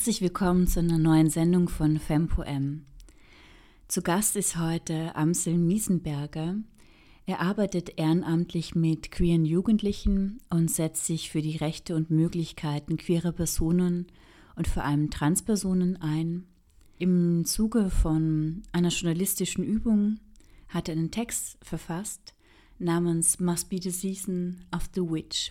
Herzlich willkommen zu einer neuen Sendung von FemPoem. Zu Gast ist heute Amsel Miesenberger. Er arbeitet ehrenamtlich mit queeren Jugendlichen und setzt sich für die Rechte und Möglichkeiten queerer Personen und vor allem Transpersonen ein. Im Zuge von einer journalistischen Übung hat er einen Text verfasst namens Must Be the Season of the Witch.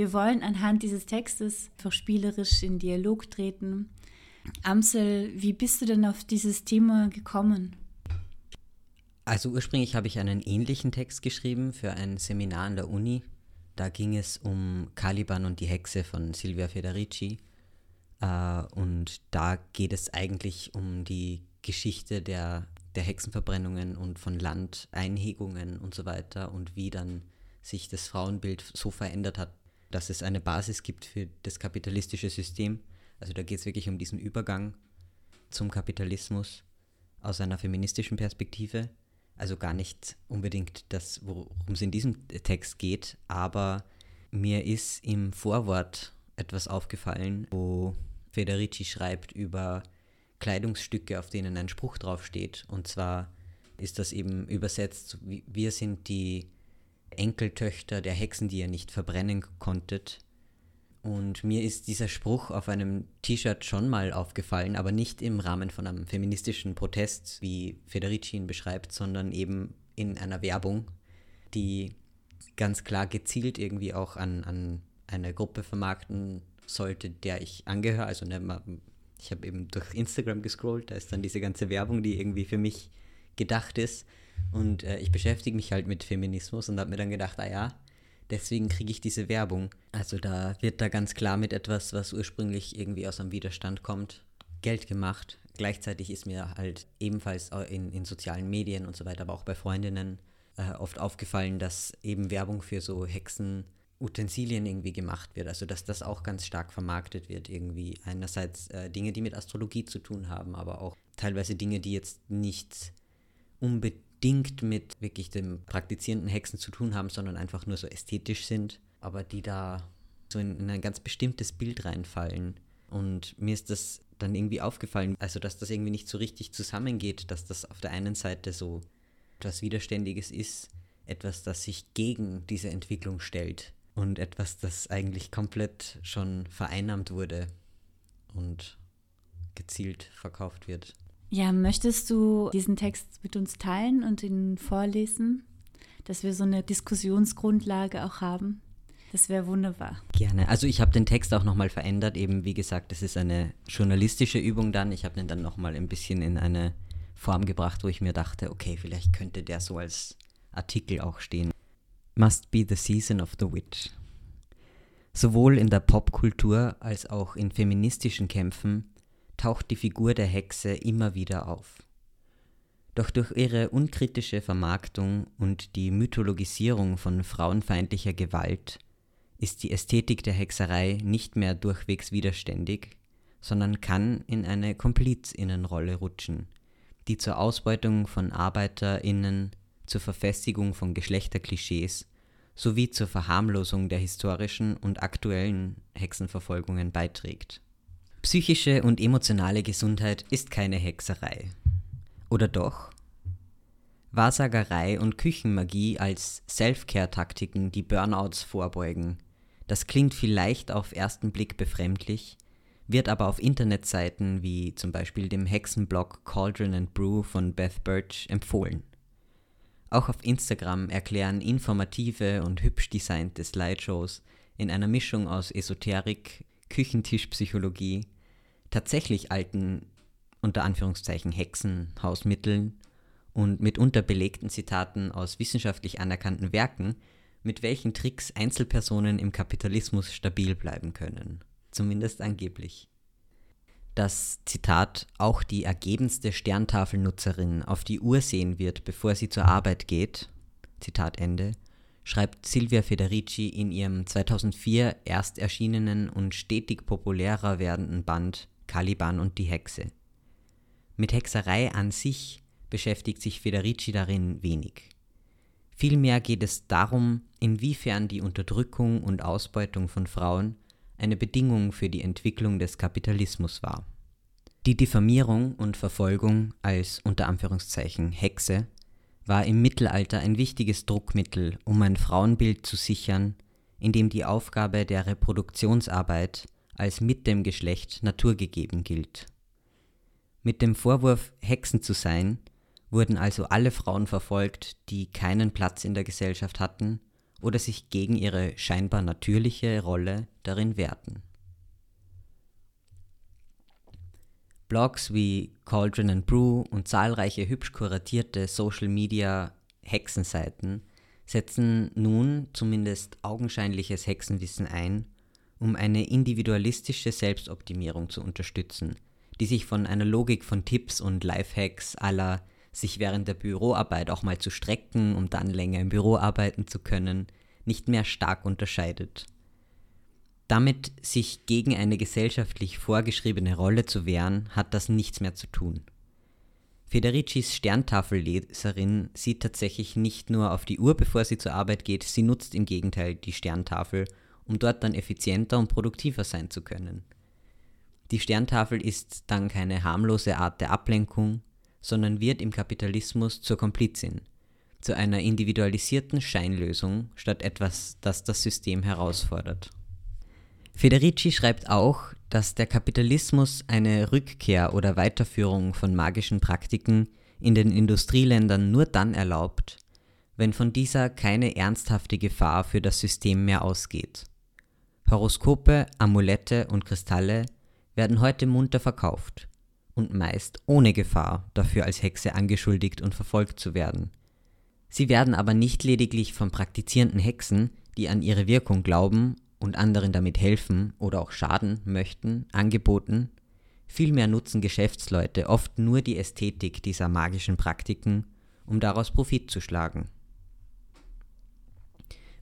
Wir wollen anhand dieses Textes verspielerisch in Dialog treten. Amsel, wie bist du denn auf dieses Thema gekommen? Also ursprünglich habe ich einen ähnlichen Text geschrieben für ein Seminar an der Uni. Da ging es um Caliban und die Hexe von Silvia Federici. Äh, und da geht es eigentlich um die Geschichte der, der Hexenverbrennungen und von Landeinhegungen und so weiter und wie dann sich das Frauenbild so verändert hat, dass es eine Basis gibt für das kapitalistische System. Also da geht es wirklich um diesen Übergang zum Kapitalismus aus einer feministischen Perspektive. Also gar nicht unbedingt das, worum es in diesem Text geht, aber mir ist im Vorwort etwas aufgefallen, wo Federici schreibt über Kleidungsstücke, auf denen ein Spruch draufsteht. Und zwar ist das eben übersetzt, wir sind die Enkeltöchter der Hexen, die ihr nicht verbrennen konntet. Und mir ist dieser Spruch auf einem T-Shirt schon mal aufgefallen, aber nicht im Rahmen von einem feministischen Protest, wie Federici ihn beschreibt, sondern eben in einer Werbung, die ganz klar gezielt irgendwie auch an, an eine Gruppe vermarkten sollte, der ich angehöre. Also ne, ich habe eben durch Instagram gescrollt, da ist dann diese ganze Werbung, die irgendwie für mich gedacht ist. Und äh, ich beschäftige mich halt mit Feminismus und habe mir dann gedacht, ah ja, deswegen kriege ich diese Werbung. Also da wird da ganz klar mit etwas, was ursprünglich irgendwie aus einem Widerstand kommt, Geld gemacht. Gleichzeitig ist mir halt ebenfalls in, in sozialen Medien und so weiter, aber auch bei Freundinnen äh, oft aufgefallen, dass eben Werbung für so Hexen Utensilien irgendwie gemacht wird. Also dass das auch ganz stark vermarktet wird irgendwie. Einerseits äh, Dinge, die mit Astrologie zu tun haben, aber auch teilweise Dinge, die jetzt nicht unbedingt mit wirklich dem praktizierenden Hexen zu tun haben, sondern einfach nur so ästhetisch sind, aber die da so in, in ein ganz bestimmtes Bild reinfallen. Und mir ist das dann irgendwie aufgefallen, also dass das irgendwie nicht so richtig zusammengeht, dass das auf der einen Seite so etwas Widerständiges ist, etwas, das sich gegen diese Entwicklung stellt und etwas, das eigentlich komplett schon vereinnahmt wurde und gezielt verkauft wird. Ja, möchtest du diesen Text mit uns teilen und ihn vorlesen, dass wir so eine Diskussionsgrundlage auch haben? Das wäre wunderbar. Gerne. Also ich habe den Text auch nochmal verändert. Eben wie gesagt, das ist eine journalistische Übung dann. Ich habe den dann nochmal ein bisschen in eine Form gebracht, wo ich mir dachte, okay, vielleicht könnte der so als Artikel auch stehen. Must be the season of the witch. Sowohl in der Popkultur als auch in feministischen Kämpfen taucht die Figur der Hexe immer wieder auf. Doch durch ihre unkritische Vermarktung und die Mythologisierung von frauenfeindlicher Gewalt ist die Ästhetik der Hexerei nicht mehr durchwegs widerständig, sondern kann in eine Komplizinnenrolle rutschen, die zur Ausbeutung von Arbeiterinnen, zur Verfestigung von Geschlechterklischees sowie zur Verharmlosung der historischen und aktuellen Hexenverfolgungen beiträgt. Psychische und emotionale Gesundheit ist keine Hexerei. Oder doch? Wahrsagerei und Küchenmagie als Self-Care-Taktiken, die Burnouts vorbeugen. Das klingt vielleicht auf ersten Blick befremdlich, wird aber auf Internetseiten wie zum Beispiel dem Hexenblog Cauldron and Brew von Beth Birch empfohlen. Auch auf Instagram erklären informative und hübsch designte Slideshows in einer Mischung aus Esoterik, Küchentischpsychologie, tatsächlich alten, unter Anführungszeichen, Hexenhausmitteln und mitunter belegten Zitaten aus wissenschaftlich anerkannten Werken, mit welchen Tricks Einzelpersonen im Kapitalismus stabil bleiben können. Zumindest angeblich. Dass, Zitat, auch die ergebenste Sterntafelnutzerin auf die Uhr sehen wird, bevor sie zur Arbeit geht, Zitat Ende, schreibt Silvia Federici in ihrem 2004 erst erschienenen und stetig populärer werdenden Band Caliban und die Hexe. Mit Hexerei an sich beschäftigt sich Federici darin wenig. Vielmehr geht es darum, inwiefern die Unterdrückung und Ausbeutung von Frauen eine Bedingung für die Entwicklung des Kapitalismus war. Die Diffamierung und Verfolgung als unter Anführungszeichen Hexe war im Mittelalter ein wichtiges Druckmittel, um ein Frauenbild zu sichern, in dem die Aufgabe der Reproduktionsarbeit als mit dem Geschlecht naturgegeben gilt. Mit dem Vorwurf, Hexen zu sein, wurden also alle Frauen verfolgt, die keinen Platz in der Gesellschaft hatten oder sich gegen ihre scheinbar natürliche Rolle darin wehrten. Blogs wie Cauldron and Brew und zahlreiche hübsch kuratierte Social Media Hexenseiten setzen nun zumindest augenscheinliches Hexenwissen ein, um eine individualistische Selbstoptimierung zu unterstützen, die sich von einer Logik von Tipps und Lifehacks aller sich während der Büroarbeit auch mal zu strecken, um dann länger im Büro arbeiten zu können, nicht mehr stark unterscheidet. Damit sich gegen eine gesellschaftlich vorgeschriebene Rolle zu wehren, hat das nichts mehr zu tun. Federicis Sterntafelleserin sieht tatsächlich nicht nur auf die Uhr, bevor sie zur Arbeit geht, sie nutzt im Gegenteil die Sterntafel, um dort dann effizienter und produktiver sein zu können. Die Sterntafel ist dann keine harmlose Art der Ablenkung, sondern wird im Kapitalismus zur Komplizin, zu einer individualisierten Scheinlösung statt etwas, das das System herausfordert. Federici schreibt auch, dass der Kapitalismus eine Rückkehr oder Weiterführung von magischen Praktiken in den Industrieländern nur dann erlaubt, wenn von dieser keine ernsthafte Gefahr für das System mehr ausgeht. Horoskope, Amulette und Kristalle werden heute munter verkauft und meist ohne Gefahr, dafür als Hexe angeschuldigt und verfolgt zu werden. Sie werden aber nicht lediglich von praktizierenden Hexen, die an ihre Wirkung glauben und anderen damit helfen oder auch schaden möchten, angeboten, vielmehr nutzen Geschäftsleute oft nur die Ästhetik dieser magischen Praktiken, um daraus Profit zu schlagen.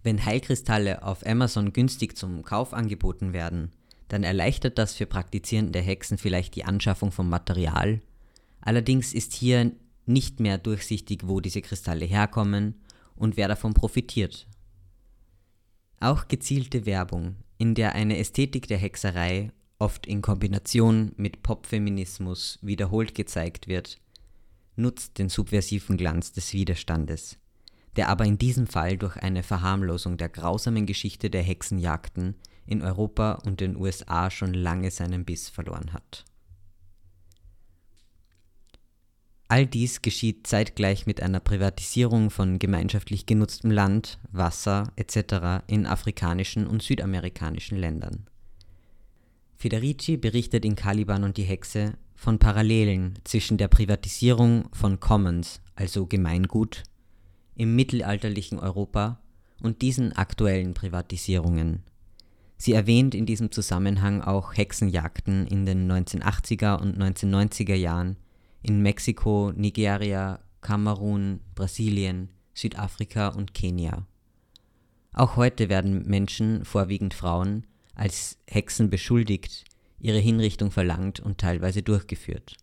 Wenn Heilkristalle auf Amazon günstig zum Kauf angeboten werden, dann erleichtert das für praktizierende Hexen vielleicht die Anschaffung von Material. Allerdings ist hier nicht mehr durchsichtig, wo diese Kristalle herkommen und wer davon profitiert. Auch gezielte Werbung, in der eine Ästhetik der Hexerei oft in Kombination mit Popfeminismus wiederholt gezeigt wird, nutzt den subversiven Glanz des Widerstandes, der aber in diesem Fall durch eine Verharmlosung der grausamen Geschichte der Hexenjagden in Europa und den USA schon lange seinen Biss verloren hat. All dies geschieht zeitgleich mit einer Privatisierung von gemeinschaftlich genutztem Land, Wasser etc. in afrikanischen und südamerikanischen Ländern. Federici berichtet in Caliban und die Hexe von Parallelen zwischen der Privatisierung von Commons, also Gemeingut, im mittelalterlichen Europa und diesen aktuellen Privatisierungen. Sie erwähnt in diesem Zusammenhang auch Hexenjagden in den 1980er und 1990er Jahren in Mexiko, Nigeria, Kamerun, Brasilien, Südafrika und Kenia. Auch heute werden Menschen, vorwiegend Frauen, als Hexen beschuldigt, ihre Hinrichtung verlangt und teilweise durchgeführt.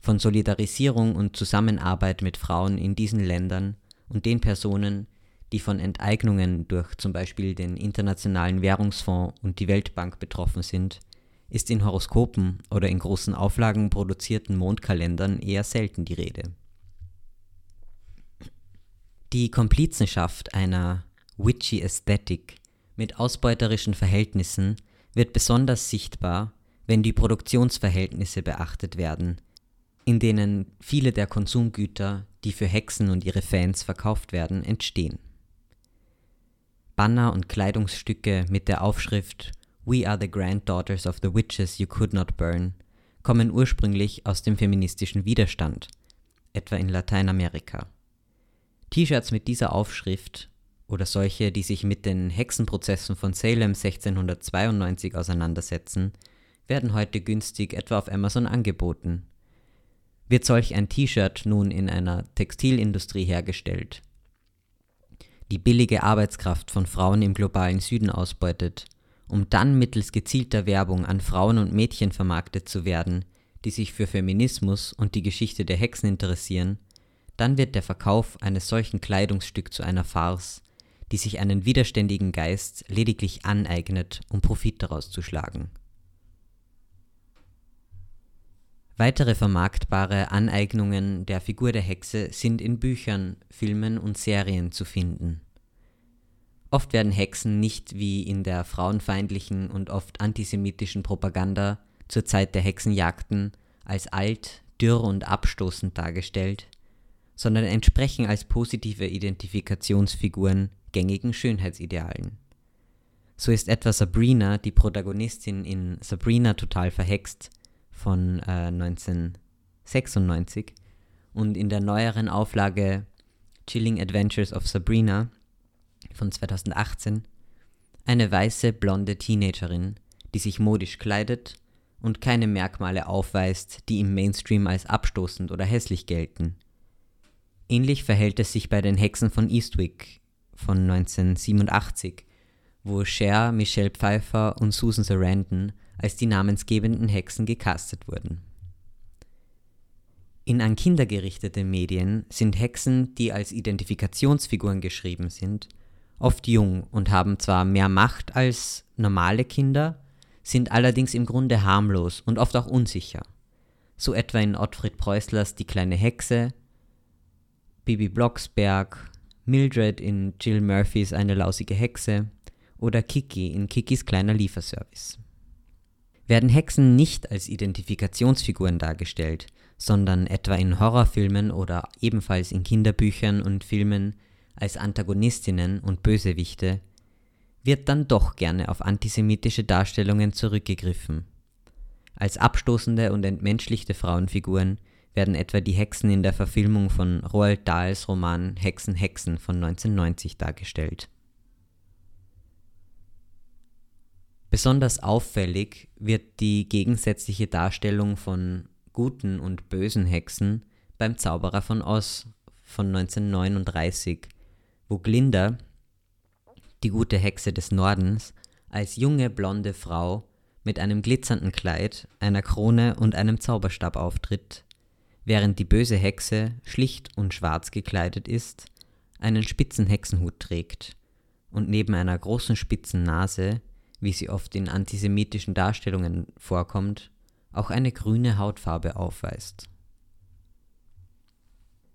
Von Solidarisierung und Zusammenarbeit mit Frauen in diesen Ländern und den Personen, die von Enteignungen durch zum Beispiel den Internationalen Währungsfonds und die Weltbank betroffen sind, ist in Horoskopen oder in großen Auflagen produzierten Mondkalendern eher selten die Rede. Die Komplizenschaft einer witchy Aesthetic mit ausbeuterischen Verhältnissen wird besonders sichtbar, wenn die Produktionsverhältnisse beachtet werden, in denen viele der Konsumgüter, die für Hexen und ihre Fans verkauft werden, entstehen. Banner und Kleidungsstücke mit der Aufschrift We Are the Granddaughters of the Witches You Could Not Burn kommen ursprünglich aus dem feministischen Widerstand, etwa in Lateinamerika. T-Shirts mit dieser Aufschrift oder solche, die sich mit den Hexenprozessen von Salem 1692 auseinandersetzen, werden heute günstig etwa auf Amazon angeboten. Wird solch ein T-Shirt nun in einer Textilindustrie hergestellt, die billige Arbeitskraft von Frauen im globalen Süden ausbeutet, um dann mittels gezielter Werbung an Frauen und Mädchen vermarktet zu werden, die sich für Feminismus und die Geschichte der Hexen interessieren, dann wird der Verkauf eines solchen Kleidungsstück zu einer Farce, die sich einen widerständigen Geist lediglich aneignet, um Profit daraus zu schlagen. Weitere vermarktbare Aneignungen der Figur der Hexe sind in Büchern, Filmen und Serien zu finden. Oft werden Hexen nicht wie in der frauenfeindlichen und oft antisemitischen Propaganda zur Zeit der Hexenjagden als alt, dürr und abstoßend dargestellt, sondern entsprechen als positive Identifikationsfiguren gängigen Schönheitsidealen. So ist etwa Sabrina, die Protagonistin in Sabrina total verhext von äh, 1996 und in der neueren Auflage Chilling Adventures of Sabrina von 2018 eine weiße blonde Teenagerin, die sich modisch kleidet und keine Merkmale aufweist, die im Mainstream als abstoßend oder hässlich gelten. Ähnlich verhält es sich bei den Hexen von Eastwick von 1987, wo Cher, Michelle Pfeiffer und Susan Sarandon als die namensgebenden Hexen gecastet wurden. In an Kinder gerichtete Medien sind Hexen, die als Identifikationsfiguren geschrieben sind, oft jung und haben zwar mehr Macht als normale Kinder, sind allerdings im Grunde harmlos und oft auch unsicher. So etwa in Ottfried Preußlers Die kleine Hexe, Bibi Blocksberg, Mildred in Jill Murphys Eine lausige Hexe oder Kiki in Kikis kleiner Lieferservice. Werden Hexen nicht als Identifikationsfiguren dargestellt, sondern etwa in Horrorfilmen oder ebenfalls in Kinderbüchern und Filmen als Antagonistinnen und Bösewichte, wird dann doch gerne auf antisemitische Darstellungen zurückgegriffen. Als abstoßende und entmenschlichte Frauenfiguren werden etwa die Hexen in der Verfilmung von Roald Dahls Roman Hexen Hexen von 1990 dargestellt. Besonders auffällig wird die gegensätzliche Darstellung von guten und bösen Hexen beim Zauberer von Oz von 1939, wo Glinda, die gute Hexe des Nordens, als junge blonde Frau mit einem glitzernden Kleid, einer Krone und einem Zauberstab auftritt, während die böse Hexe schlicht und schwarz gekleidet ist, einen spitzen Hexenhut trägt und neben einer großen spitzen Nase, wie sie oft in antisemitischen Darstellungen vorkommt, auch eine grüne Hautfarbe aufweist.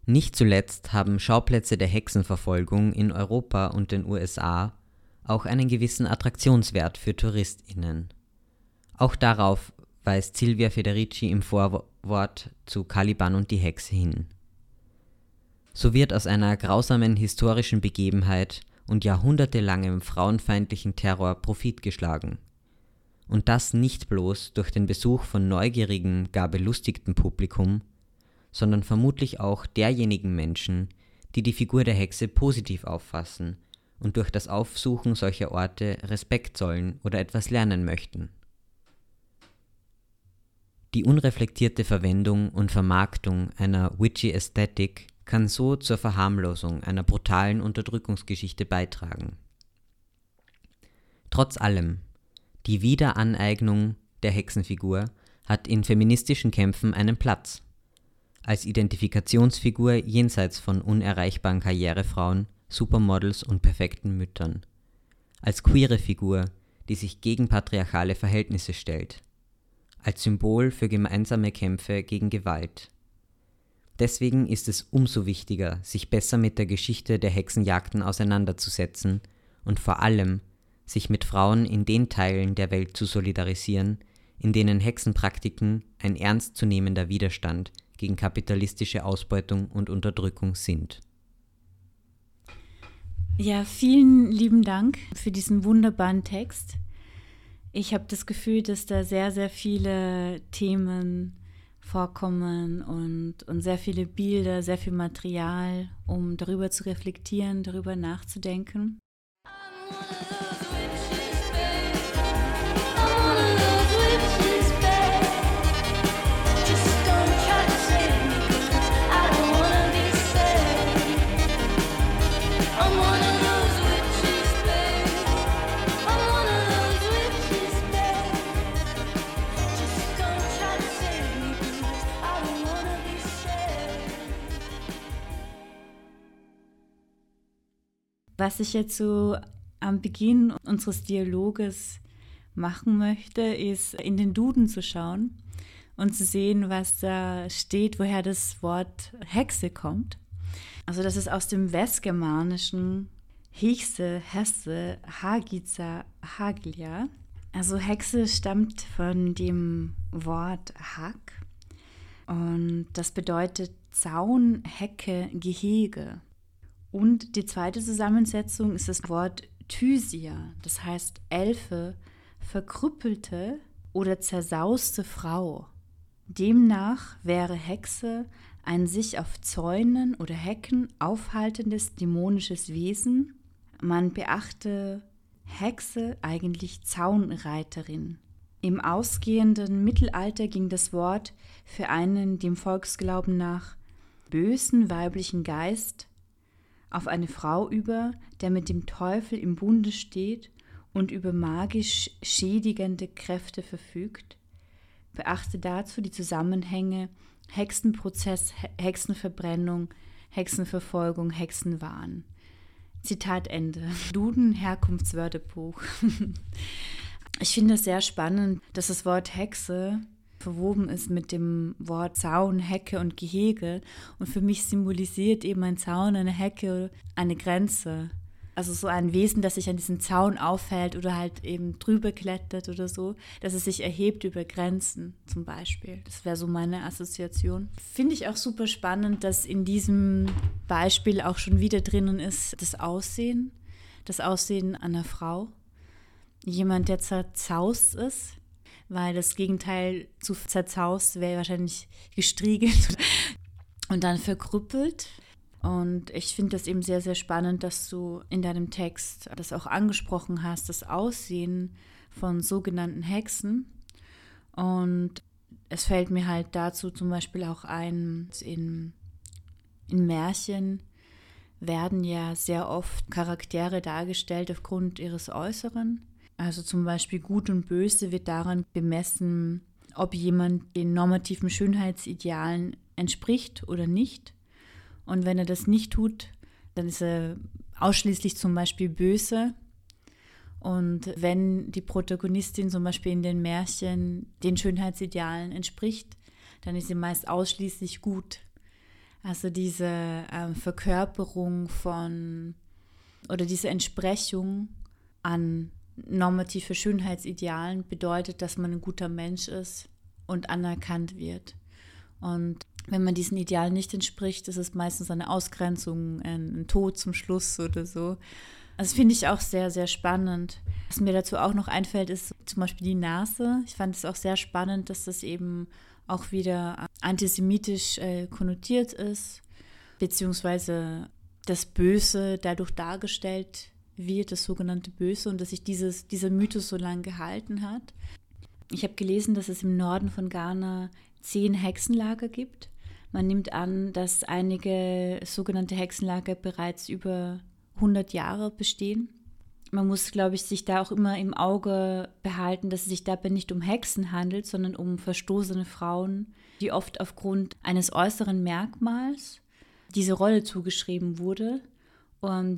Nicht zuletzt haben Schauplätze der Hexenverfolgung in Europa und den USA auch einen gewissen Attraktionswert für Touristinnen. Auch darauf weist Silvia Federici im Vorwort zu Caliban und die Hexe hin. So wird aus einer grausamen historischen Begebenheit und jahrhundertelangem frauenfeindlichen Terror Profit geschlagen. Und das nicht bloß durch den Besuch von neugierigem, gar belustigtem Publikum, sondern vermutlich auch derjenigen Menschen, die die Figur der Hexe positiv auffassen und durch das Aufsuchen solcher Orte Respekt zollen oder etwas lernen möchten. Die unreflektierte Verwendung und Vermarktung einer witchy Ästhetik kann so zur Verharmlosung einer brutalen Unterdrückungsgeschichte beitragen. Trotz allem, die Wiederaneignung der Hexenfigur hat in feministischen Kämpfen einen Platz als Identifikationsfigur jenseits von unerreichbaren Karrierefrauen, Supermodels und perfekten Müttern. Als queere Figur, die sich gegen patriarchale Verhältnisse stellt. Als Symbol für gemeinsame Kämpfe gegen Gewalt. Deswegen ist es umso wichtiger, sich besser mit der Geschichte der Hexenjagden auseinanderzusetzen und vor allem sich mit Frauen in den Teilen der Welt zu solidarisieren, in denen Hexenpraktiken ein ernstzunehmender Widerstand gegen kapitalistische Ausbeutung und Unterdrückung sind. Ja, vielen lieben Dank für diesen wunderbaren Text. Ich habe das Gefühl, dass da sehr, sehr viele Themen vorkommen und, und sehr viele Bilder, sehr viel Material, um darüber zu reflektieren, darüber nachzudenken. Was ich jetzt so am Beginn unseres Dialoges machen möchte, ist in den Duden zu schauen und zu sehen, was da steht, woher das Wort Hexe kommt. Also das ist aus dem Westgermanischen Hichse, Hesse, Hagiza, Haglia. Also Hexe stammt von dem Wort Hag und das bedeutet Zaun, Hecke, Gehege. Und die zweite Zusammensetzung ist das Wort Thysia, das heißt Elfe, verkrüppelte oder zersauste Frau. Demnach wäre Hexe ein sich auf Zäunen oder Hecken aufhaltendes dämonisches Wesen. Man beachte Hexe eigentlich Zaunreiterin. Im ausgehenden Mittelalter ging das Wort für einen dem Volksglauben nach bösen weiblichen Geist auf eine Frau über, der mit dem Teufel im Bunde steht und über magisch schädigende Kräfte verfügt. Beachte dazu die Zusammenhänge Hexenprozess, Hexenverbrennung, Hexenverfolgung, Hexenwahn. Zitat Ende. Duden Herkunftswörterbuch. Ich finde es sehr spannend, dass das Wort Hexe verwoben ist mit dem Wort Zaun, Hecke und Gehege. Und für mich symbolisiert eben ein Zaun, eine Hecke, eine Grenze. Also so ein Wesen, das sich an diesen Zaun aufhält oder halt eben drüber klettert oder so, dass es sich erhebt über Grenzen zum Beispiel. Das wäre so meine Assoziation. Finde ich auch super spannend, dass in diesem Beispiel auch schon wieder drinnen ist das Aussehen, das Aussehen einer Frau. Jemand, der zerzaust ist, weil das Gegenteil zu zerzaust wäre wahrscheinlich gestriegelt und dann verkrüppelt. Und ich finde das eben sehr, sehr spannend, dass du in deinem Text das auch angesprochen hast, das Aussehen von sogenannten Hexen. Und es fällt mir halt dazu zum Beispiel auch ein, in, in Märchen werden ja sehr oft Charaktere dargestellt aufgrund ihres Äußeren. Also zum Beispiel Gut und Böse wird daran bemessen, ob jemand den normativen Schönheitsidealen entspricht oder nicht. Und wenn er das nicht tut, dann ist er ausschließlich zum Beispiel böse. Und wenn die Protagonistin zum Beispiel in den Märchen den Schönheitsidealen entspricht, dann ist sie meist ausschließlich gut. Also diese ähm, Verkörperung von oder diese Entsprechung an normative Schönheitsidealen bedeutet, dass man ein guter Mensch ist und anerkannt wird. Und wenn man diesen Idealen nicht entspricht, ist es meistens eine Ausgrenzung, ein, Tod zum Schluss oder so. Also finde ich auch sehr, sehr spannend. Was mir dazu auch noch einfällt, ist zum Beispiel die Nase. Ich fand es auch sehr spannend, dass das eben auch wieder antisemitisch äh, konnotiert ist, beziehungsweise das Böse dadurch dargestellt wird, das sogenannte Böse, und dass sich dieses, dieser Mythos so lange gehalten hat. Ich habe gelesen, dass es im Norden von Ghana zehn Hexenlager gibt. Man nimmt an, dass einige sogenannte Hexenlager bereits über 100 Jahre bestehen. Man muss, glaube ich, sich da auch immer im Auge behalten, dass es sich dabei nicht um Hexen handelt, sondern um verstoßene Frauen, die oft aufgrund eines äußeren Merkmals diese Rolle zugeschrieben wurde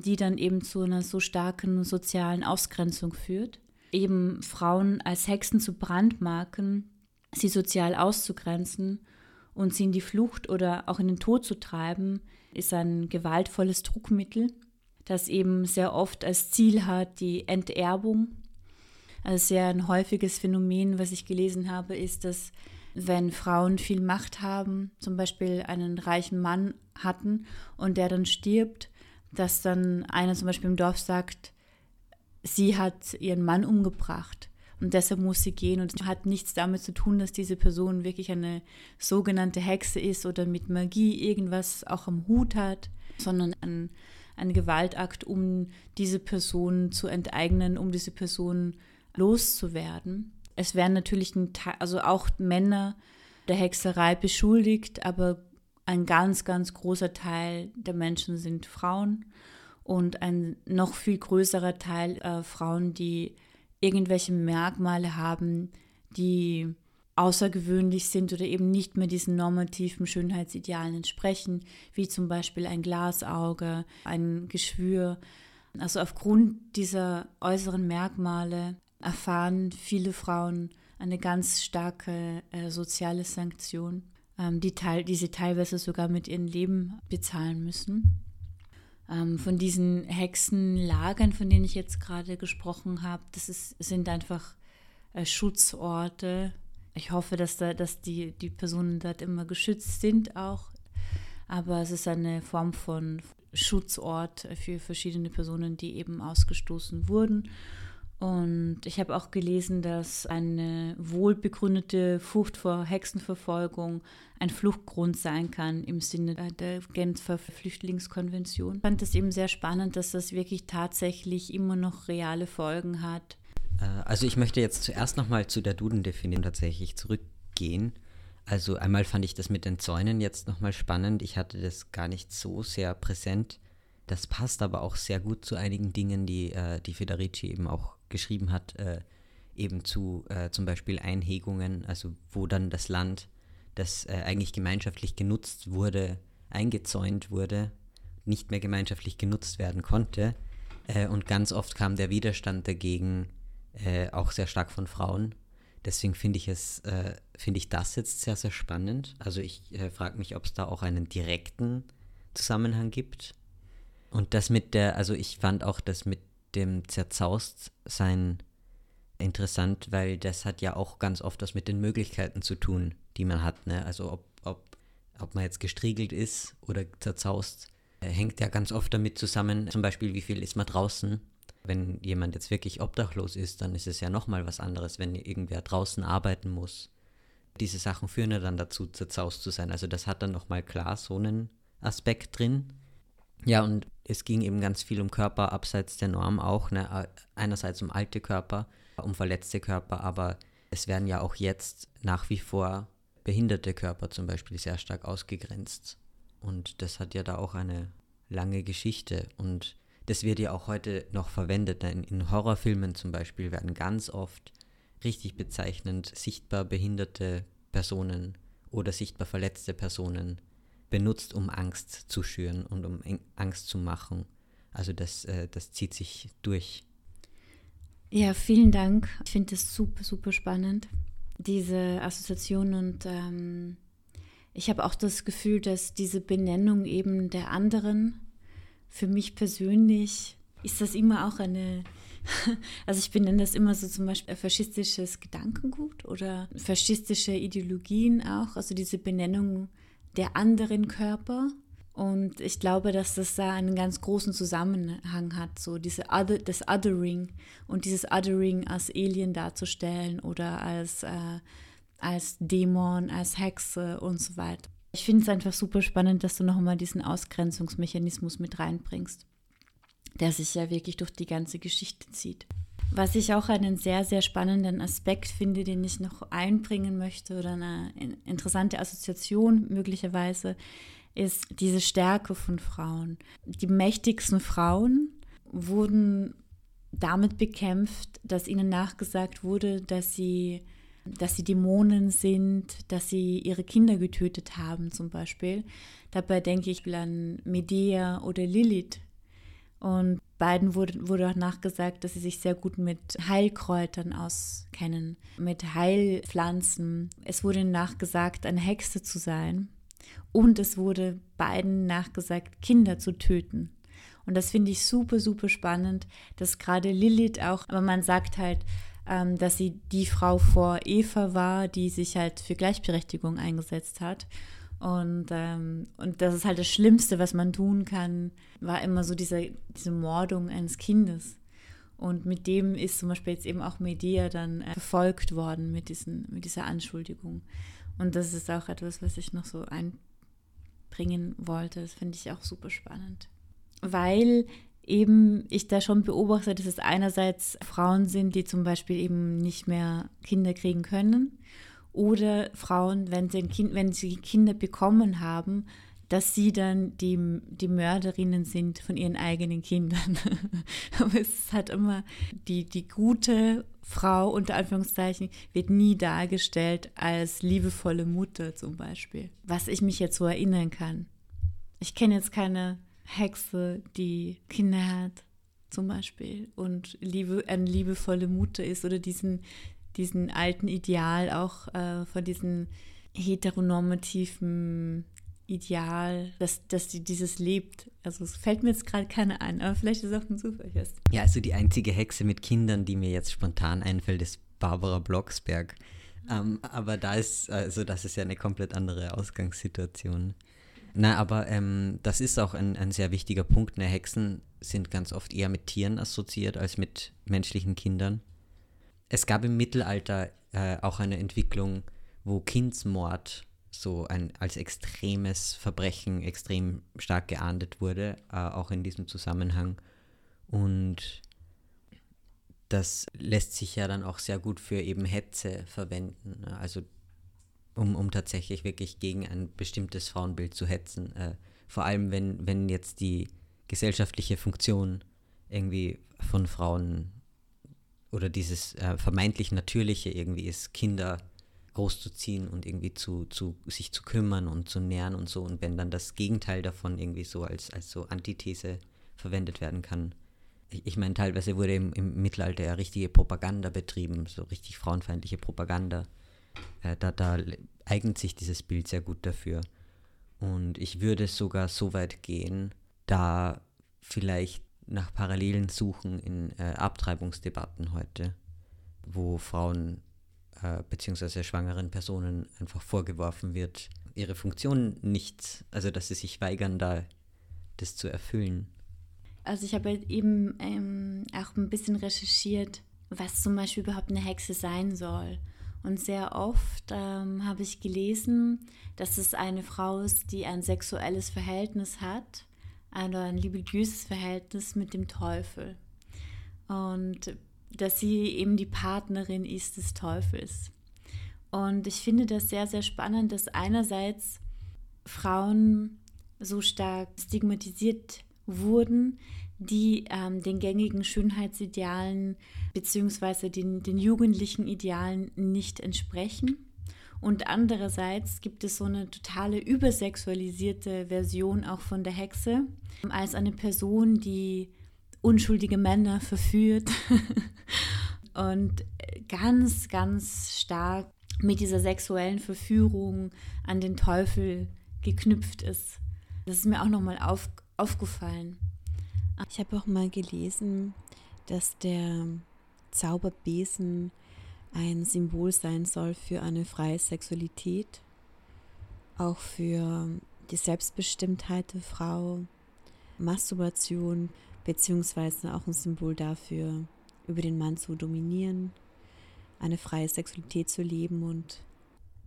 die dann eben zu einer so starken sozialen Ausgrenzung führt. Eben Frauen als Hexen zu brandmarken, sie sozial auszugrenzen und sie in die Flucht oder auch in den Tod zu treiben, ist ein gewaltvolles Druckmittel, das eben sehr oft als Ziel hat die Enterbung. Also sehr ein häufiges Phänomen, was ich gelesen habe, ist, dass wenn Frauen viel Macht haben, zum Beispiel einen reichen Mann hatten und der dann stirbt, dass dann einer zum Beispiel im Dorf sagt, sie hat ihren Mann umgebracht und deshalb muss sie gehen und hat nichts damit zu tun, dass diese Person wirklich eine sogenannte Hexe ist oder mit Magie irgendwas auch am Hut hat, sondern ein, ein Gewaltakt, um diese Person zu enteignen, um diese Person loszuwerden. Es werden natürlich also auch Männer der Hexerei beschuldigt, aber ein ganz, ganz großer Teil der Menschen sind Frauen und ein noch viel größerer Teil äh, Frauen, die irgendwelche Merkmale haben, die außergewöhnlich sind oder eben nicht mehr diesen normativen Schönheitsidealen entsprechen, wie zum Beispiel ein Glasauge, ein Geschwür, Also aufgrund dieser äußeren Merkmale erfahren viele Frauen eine ganz starke äh, soziale Sanktion, ähm, die, teil, die sie teilweise sogar mit ihrem Leben bezahlen müssen. Ähm, von diesen Hexenlagern, von denen ich jetzt gerade gesprochen habe, das ist, sind einfach äh, Schutzorte. Ich hoffe, dass, da, dass die, die Personen dort immer geschützt sind auch. Aber es ist eine Form von Schutzort für verschiedene Personen, die eben ausgestoßen wurden. Und ich habe auch gelesen, dass eine wohlbegründete Furcht vor Hexenverfolgung ein Fluchtgrund sein kann im Sinne der Genfer Flüchtlingskonvention. Ich fand es eben sehr spannend, dass das wirklich tatsächlich immer noch reale Folgen hat. Äh, also ich möchte jetzt zuerst nochmal zu der Duden-Definition tatsächlich zurückgehen. Also einmal fand ich das mit den Zäunen jetzt nochmal spannend. Ich hatte das gar nicht so sehr präsent. Das passt aber auch sehr gut zu einigen Dingen, die, äh, die Federici eben auch geschrieben hat, äh, eben zu äh, zum Beispiel Einhegungen, also wo dann das Land, das äh, eigentlich gemeinschaftlich genutzt wurde, eingezäunt wurde, nicht mehr gemeinschaftlich genutzt werden konnte. Äh, und ganz oft kam der Widerstand dagegen äh, auch sehr stark von Frauen. Deswegen finde ich es, äh, finde ich das jetzt sehr, sehr spannend. Also ich frage mich, ob es da auch einen direkten Zusammenhang gibt. Und das mit der, also ich fand auch das mit dem Zerzaustsein interessant, weil das hat ja auch ganz oft was mit den Möglichkeiten zu tun, die man hat. Ne? Also ob, ob, ob man jetzt gestriegelt ist oder zerzaust, äh, hängt ja ganz oft damit zusammen, zum Beispiel wie viel ist man draußen. Wenn jemand jetzt wirklich obdachlos ist, dann ist es ja nochmal was anderes, wenn irgendwer draußen arbeiten muss. Diese Sachen führen ja dann dazu, zerzaust zu sein. Also das hat dann nochmal klar so einen Aspekt drin. Ja, und es ging eben ganz viel um Körper abseits der Norm auch. Ne? Einerseits um alte Körper, um verletzte Körper, aber es werden ja auch jetzt nach wie vor behinderte Körper zum Beispiel sehr stark ausgegrenzt. Und das hat ja da auch eine lange Geschichte. Und das wird ja auch heute noch verwendet. Ne? In, Horrorfilmen zum Beispiel werden ganz oft richtig bezeichnend sichtbar behinderte Personen oder sichtbar verletzte Personen benutzt, um Angst zu schüren und um Angst zu machen. Also das, äh, das zieht sich durch. Ja, vielen Dank. Ich finde das super, super spannend, diese Assoziation. Und ähm, ich habe auch das Gefühl, dass diese Benennung eben der anderen, für mich persönlich, ist das immer auch eine, also ich benenne das immer so zum Beispiel faschistisches Gedankengut oder faschistische Ideologien auch, also diese Benennung der anderen Körper. Und ich glaube, dass das da einen ganz großen Zusammenhang hat, so diese Other, das Othering und dieses Othering als Alien darzustellen oder als, äh, als Dämon, als Hexe und so weiter. Ich finde es einfach super spannend, dass du nochmal diesen Ausgrenzungsmechanismus mit reinbringst, der sich ja wirklich durch die ganze Geschichte zieht. Was ich auch einen sehr, sehr spannenden Aspekt finde, den ich noch einbringen möchte oder eine interessante Assoziation möglicherweise, ist diese Stärke von Frauen. Die mächtigsten Frauen wurden damit bekämpft, dass ihnen nachgesagt wurde, dass sie, dass sie Dämonen sind, dass sie ihre Kinder getötet haben zum Beispiel. Dabei denke ich an Medea oder Lilith. Und beiden wurde, wurde auch nachgesagt, dass sie sich sehr gut mit Heilkräutern auskennen, mit Heilpflanzen. Es wurde nachgesagt, eine Hexe zu sein. Und es wurde beiden nachgesagt, Kinder zu töten. Und das finde ich super, super spannend, dass gerade Lilith auch, aber man sagt halt, ähm, dass sie die Frau vor Eva war, die sich halt für Gleichberechtigung eingesetzt hat. Und, ähm, und das ist halt das Schlimmste, was man tun kann, war immer so diese, diese Mordung eines Kindes. Und mit dem ist zum Beispiel jetzt eben auch Medea dann äh, verfolgt worden mit, diesen, mit dieser Anschuldigung. Und das ist auch etwas, was ich noch so einbringen wollte. Das finde ich auch super spannend. Weil eben ich da schon beobachte, dass es einerseits Frauen sind, die zum Beispiel eben nicht mehr Kinder kriegen können oder Frauen, wenn sie, kind, wenn sie Kinder bekommen haben, dass sie dann die, die Mörderinnen sind von ihren eigenen Kindern. Aber es halt immer, die, die gute Frau, unter Anführungszeichen, wird nie dargestellt als liebevolle Mutter zum Beispiel. Was ich mich jetzt so erinnern kann. Ich kenne jetzt keine Hexe, die Kinder hat. zum Beispiel und Liebe, eine liebevolle Mutter ist oder diesen, diesen alten Ideal auch äh, von diesen heteronormativen Ideal, dass, dass sie dieses lebt. Also es fällt mir jetzt gerade keine ein, aber vielleicht ist es auch ein Zufall. Ja, also die einzige Hexe mit Kindern, die mir jetzt spontan einfällt, ist Barbara Blocksberg. Ähm, aber da ist, also das ist ja eine komplett andere Ausgangssituation. Na, aber ähm, das ist auch ein, ein sehr wichtiger Punkt. Ne? Hexen sind ganz oft eher mit Tieren assoziiert als mit menschlichen Kindern. Es gab im Mittelalter äh, auch eine Entwicklung, wo Kindsmord so ein, als extremes Verbrechen extrem stark geahndet wurde, äh, auch in diesem Zusammenhang. Und das lässt sich ja dann auch sehr gut für eben Hetze verwenden. Ne? Also um, um tatsächlich wirklich gegen ein bestimmtes Frauenbild zu hetzen. Äh, vor allem, wenn, wenn jetzt die gesellschaftliche Funktion irgendwie von Frauen oder dieses äh, vermeintlich Natürliche irgendwie ist, Kinder großzuziehen und irgendwie zu, zu sich zu kümmern und zu nähren und so. Und wenn dann das Gegenteil davon irgendwie so als, als so Antithese verwendet werden kann. Ich, ich meine, teilweise wurde im, im Mittelalter ja richtige Propaganda betrieben, so richtig frauenfeindliche Propaganda. Äh, da, da eignet sich dieses Bild sehr gut dafür. Und ich würde sogar so weit gehen, da vielleicht nach Parallelen suchen in äh, Abtreibungsdebatten heute, wo Frauen äh, beziehungsweise schwangeren Personen einfach vorgeworfen wird, ihre Funktion nicht, also dass sie sich weigern, da das zu erfüllen. Also ich habe halt eben ähm, auch ein bisschen recherchiert, was zum Beispiel überhaupt eine Hexe sein soll. Und sehr oft ähm, habe ich gelesen, dass es eine Frau ist, die ein sexuelles Verhältnis hat, oder ein religiöses Verhältnis mit dem Teufel. Und dass sie eben die Partnerin ist des Teufels. Und ich finde das sehr, sehr spannend, dass einerseits Frauen so stark stigmatisiert wurden, die ähm, den gängigen Schönheitsidealen bzw. Den, den jugendlichen Idealen nicht entsprechen. Und andererseits gibt es so eine totale übersexualisierte Version auch von der Hexe als eine Person, die unschuldige Männer verführt und ganz, ganz stark mit dieser sexuellen Verführung an den Teufel geknüpft ist. Das ist mir auch nochmal auf, aufgefallen. Ich habe auch mal gelesen, dass der Zauberbesen ein Symbol sein soll für eine freie Sexualität, auch für die Selbstbestimmtheit der Frau, Masturbation, beziehungsweise auch ein Symbol dafür, über den Mann zu dominieren, eine freie Sexualität zu leben und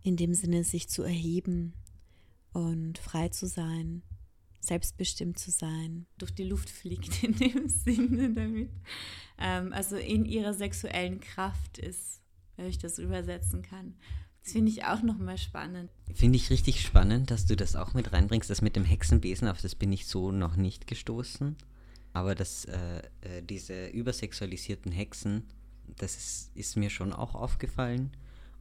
in dem Sinne sich zu erheben und frei zu sein, selbstbestimmt zu sein. Durch die Luft fliegt in dem Sinne damit. Ähm, also in ihrer sexuellen Kraft ist, wenn ich das übersetzen kann. Das finde ich auch nochmal spannend. Finde ich richtig spannend, dass du das auch mit reinbringst, das mit dem Hexenbesen, auf das bin ich so noch nicht gestoßen. Aber das, äh, äh, diese übersexualisierten Hexen, das ist, ist mir schon auch aufgefallen.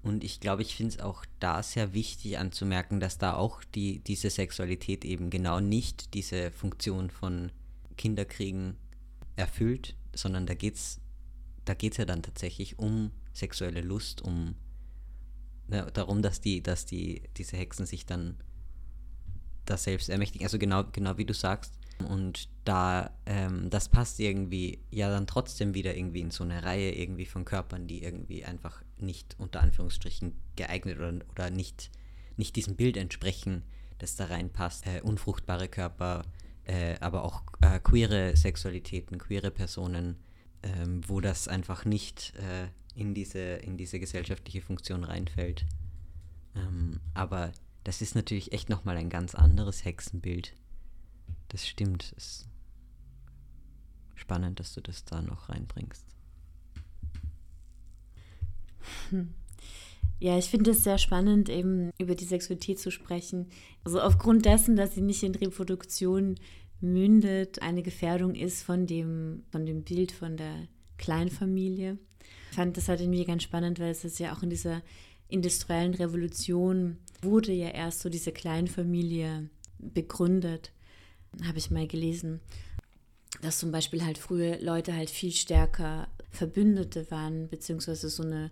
Und ich glaube, ich finde es auch da sehr wichtig anzumerken, dass da auch die, diese Sexualität eben genau nicht diese Funktion von Kinderkriegen erfüllt, sondern da geht es da geht's ja dann tatsächlich um sexuelle Lust, um ne, darum, dass die, dass die, diese Hexen sich dann da selbst ermächtigen. Also genau, genau wie du sagst, und da, ähm, das passt irgendwie ja dann trotzdem wieder irgendwie in so eine Reihe irgendwie von Körpern, die irgendwie einfach nicht unter Anführungsstrichen geeignet oder, oder nicht, nicht diesem Bild entsprechen, das da reinpasst. Äh, unfruchtbare Körper, äh, aber auch äh, queere Sexualitäten, queere Personen, ähm, wo das einfach nicht äh, in, diese, in diese gesellschaftliche Funktion reinfällt. Ähm, aber das ist natürlich echt nochmal ein ganz anderes Hexenbild das stimmt. Es ist spannend, dass du das da noch reinbringst. Ja, ich finde es sehr spannend, eben über die Sexualität zu sprechen. Also aufgrund dessen, dass sie nicht in Reproduktion mündet, eine Gefährdung ist von dem, von dem Bild von der Kleinfamilie. Fand das halt irgendwie ganz spannend, weil es ist ja auch in dieser industriellen Revolution wurde ja erst so diese Kleinfamilie begründet habe ich mal gelesen. dass zum Beispiel halt früher Leute halt viel stärker Verbündete waren, beziehungsweise so eine,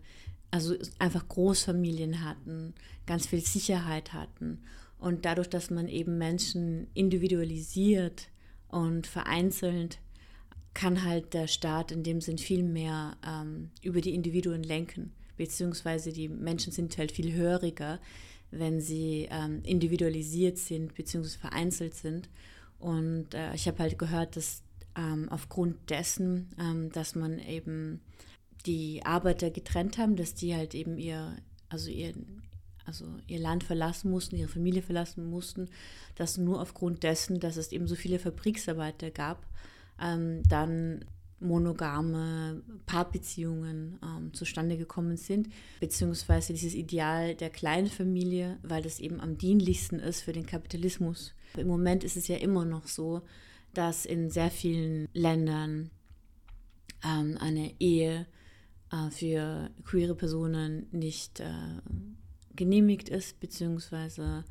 also einfach Großfamilien hatten, ganz viel Sicherheit hatten. Und dadurch, dass man eben Menschen individualisiert und vereinzelt, kann halt der Staat in dem Sinn viel mehr ähm, über die Individuen lenken, beziehungsweise die Menschen sind halt viel höriger, wenn sie ähm, individualisiert sind, beziehungsweise vereinzelt sind. Und äh, ich habe halt gehört, dass ähm, aufgrund dessen, ähm, dass man eben die Arbeiter getrennt haben, dass die halt eben ihr, also ihr, also ihr Land verlassen mussten, ihre Familie verlassen mussten, dass nur aufgrund dessen, dass es eben so viele Fabriksarbeiter gab, ähm, dann monogame Paarbeziehungen ähm, zustande gekommen sind, beziehungsweise dieses Ideal der kleinen Familie, weil das eben am dienlichsten ist für den Kapitalismus. Im Moment ist es ja immer noch so, dass in sehr vielen Ländern ähm, eine Ehe äh, für queere Personen nicht äh, genehmigt ist, beziehungsweise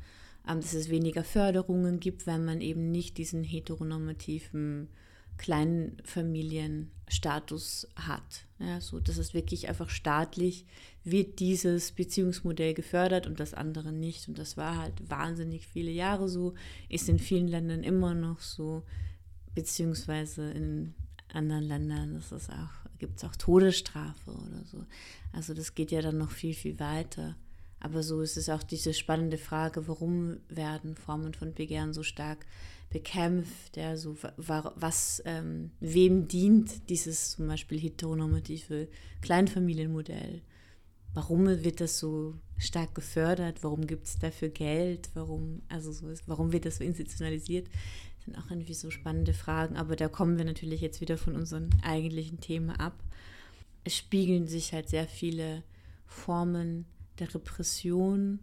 ähm, dass es weniger Förderungen gibt, wenn man eben nicht diesen heteronormativen Kleinfamilienstatus hat. Ja, so, das ist wirklich einfach staatlich, wird dieses Beziehungsmodell gefördert und das andere nicht. Und das war halt wahnsinnig viele Jahre so, ist in vielen Ländern immer noch so beziehungsweise in anderen Ländern auch, gibt es auch Todesstrafe oder so. Also das geht ja dann noch viel, viel weiter. Aber so ist es auch diese spannende Frage, warum werden Formen von Begehren so stark bekämpft? Ja, so, was, ähm, wem dient dieses zum Beispiel heteronormative Kleinfamilienmodell? Warum wird das so stark gefördert? Warum gibt es dafür Geld? Warum, also so ist, warum wird das so institutionalisiert? sind auch irgendwie so spannende Fragen, aber da kommen wir natürlich jetzt wieder von unserem eigentlichen Thema ab. Es spiegeln sich halt sehr viele Formen der Repression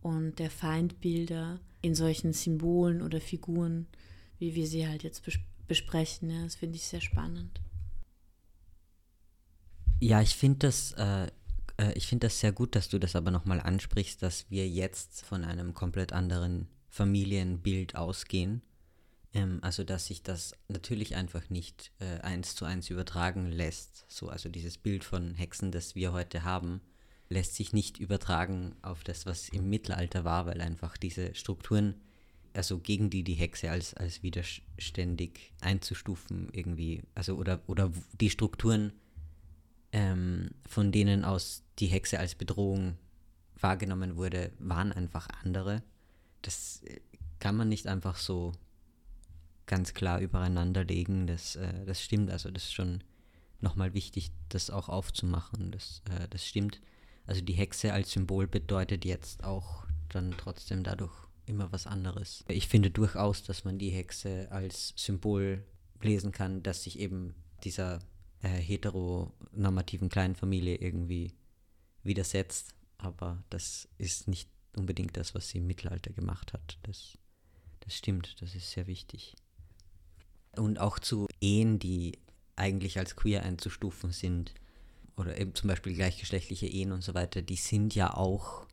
und der Feindbilder in solchen Symbolen oder Figuren, wie wir sie halt jetzt besprechen. Ja, das finde ich sehr spannend. Ja, ich finde das, äh, äh, ich das sehr gut, dass du das aber nochmal ansprichst, dass wir jetzt von einem komplett anderen Familienbild ausgehen ähm, also dass sich das natürlich einfach nicht äh, eins zu eins übertragen lässt. So, also dieses Bild von Hexen, das wir heute haben, lässt sich nicht übertragen auf das, was im Mittelalter war, weil einfach diese Strukturen, also gegen die die Hexe als, als widerständig einzustufen irgendwie, also oder, oder die Strukturen, ähm, von denen aus die Hexe als Bedrohung wahrgenommen wurde, waren einfach andere. Das äh, kann man nicht einfach so ganz klar übereinander legen. Das, äh, das stimmt, also das ist schon nochmal wichtig, das auch aufzumachen. Das, äh, das stimmt. Also die Hexe als Symbol bedeutet jetzt auch dann trotzdem dadurch immer was anderes. Ich finde durchaus, dass man die Hexe als Symbol lesen kann, dass sich eben dieser äh, heteronormativen kleinen Familie irgendwie widersetzt. Aber das ist nicht unbedingt das, was sie im Mittelalter gemacht hat. Das, das stimmt, das ist sehr wichtig und auch zu Ehen, die eigentlich als queer einzustufen sind, oder eben zum Beispiel gleichgeschlechtliche Ehen und so weiter, die sind ja auch,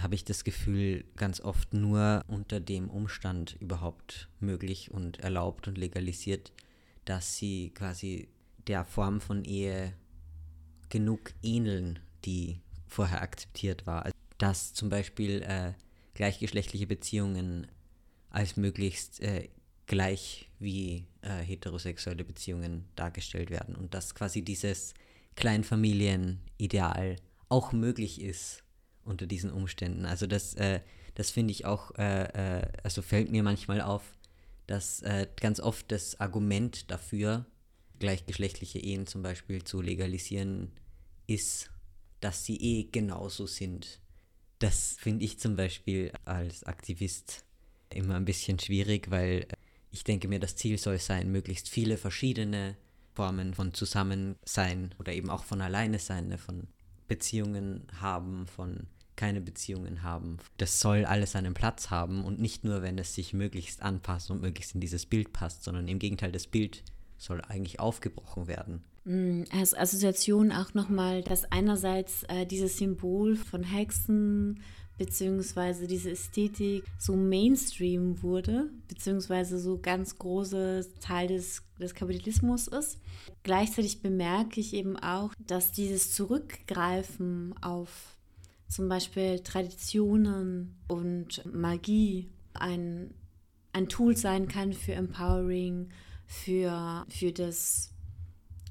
habe ich das Gefühl, ganz oft nur unter dem Umstand überhaupt möglich und erlaubt und legalisiert, dass sie quasi der Form von Ehe genug ähneln, die vorher akzeptiert war. Also, dass zum Beispiel äh, gleichgeschlechtliche Beziehungen als möglichst äh, gleich wie äh, heterosexuelle Beziehungen dargestellt werden und dass quasi dieses Kleinfamilienideal auch möglich ist unter diesen Umständen. Also das, äh, das finde ich auch, äh, äh also fällt mir manchmal auf, dass äh, ganz oft das Argument dafür, gleichgeschlechtliche Ehen zum Beispiel zu legalisieren, ist, dass sie eh genauso sind. Das finde ich zum Beispiel als Aktivist immer ein bisschen schwierig, weil äh, ich denke mir, das Ziel soll sein, möglichst viele verschiedene Formen von Zusammensein oder eben auch von alleine sein, ne, von Beziehungen haben, von keine Beziehungen haben. Das soll alles seinen Platz haben und nicht nur, wenn es sich möglichst anpasst und möglichst in dieses Bild passt, sondern im Gegenteil, das Bild soll eigentlich aufgebrochen werden. Mm, als Assoziation auch nochmal, dass einerseits äh, dieses Symbol von Hexen, beziehungsweise diese Ästhetik so Mainstream wurde, beziehungsweise so ganz großer Teil des, des Kapitalismus ist. Gleichzeitig bemerke ich eben auch, dass dieses Zurückgreifen auf zum Beispiel Traditionen und Magie ein, ein Tool sein kann für Empowering, für, für das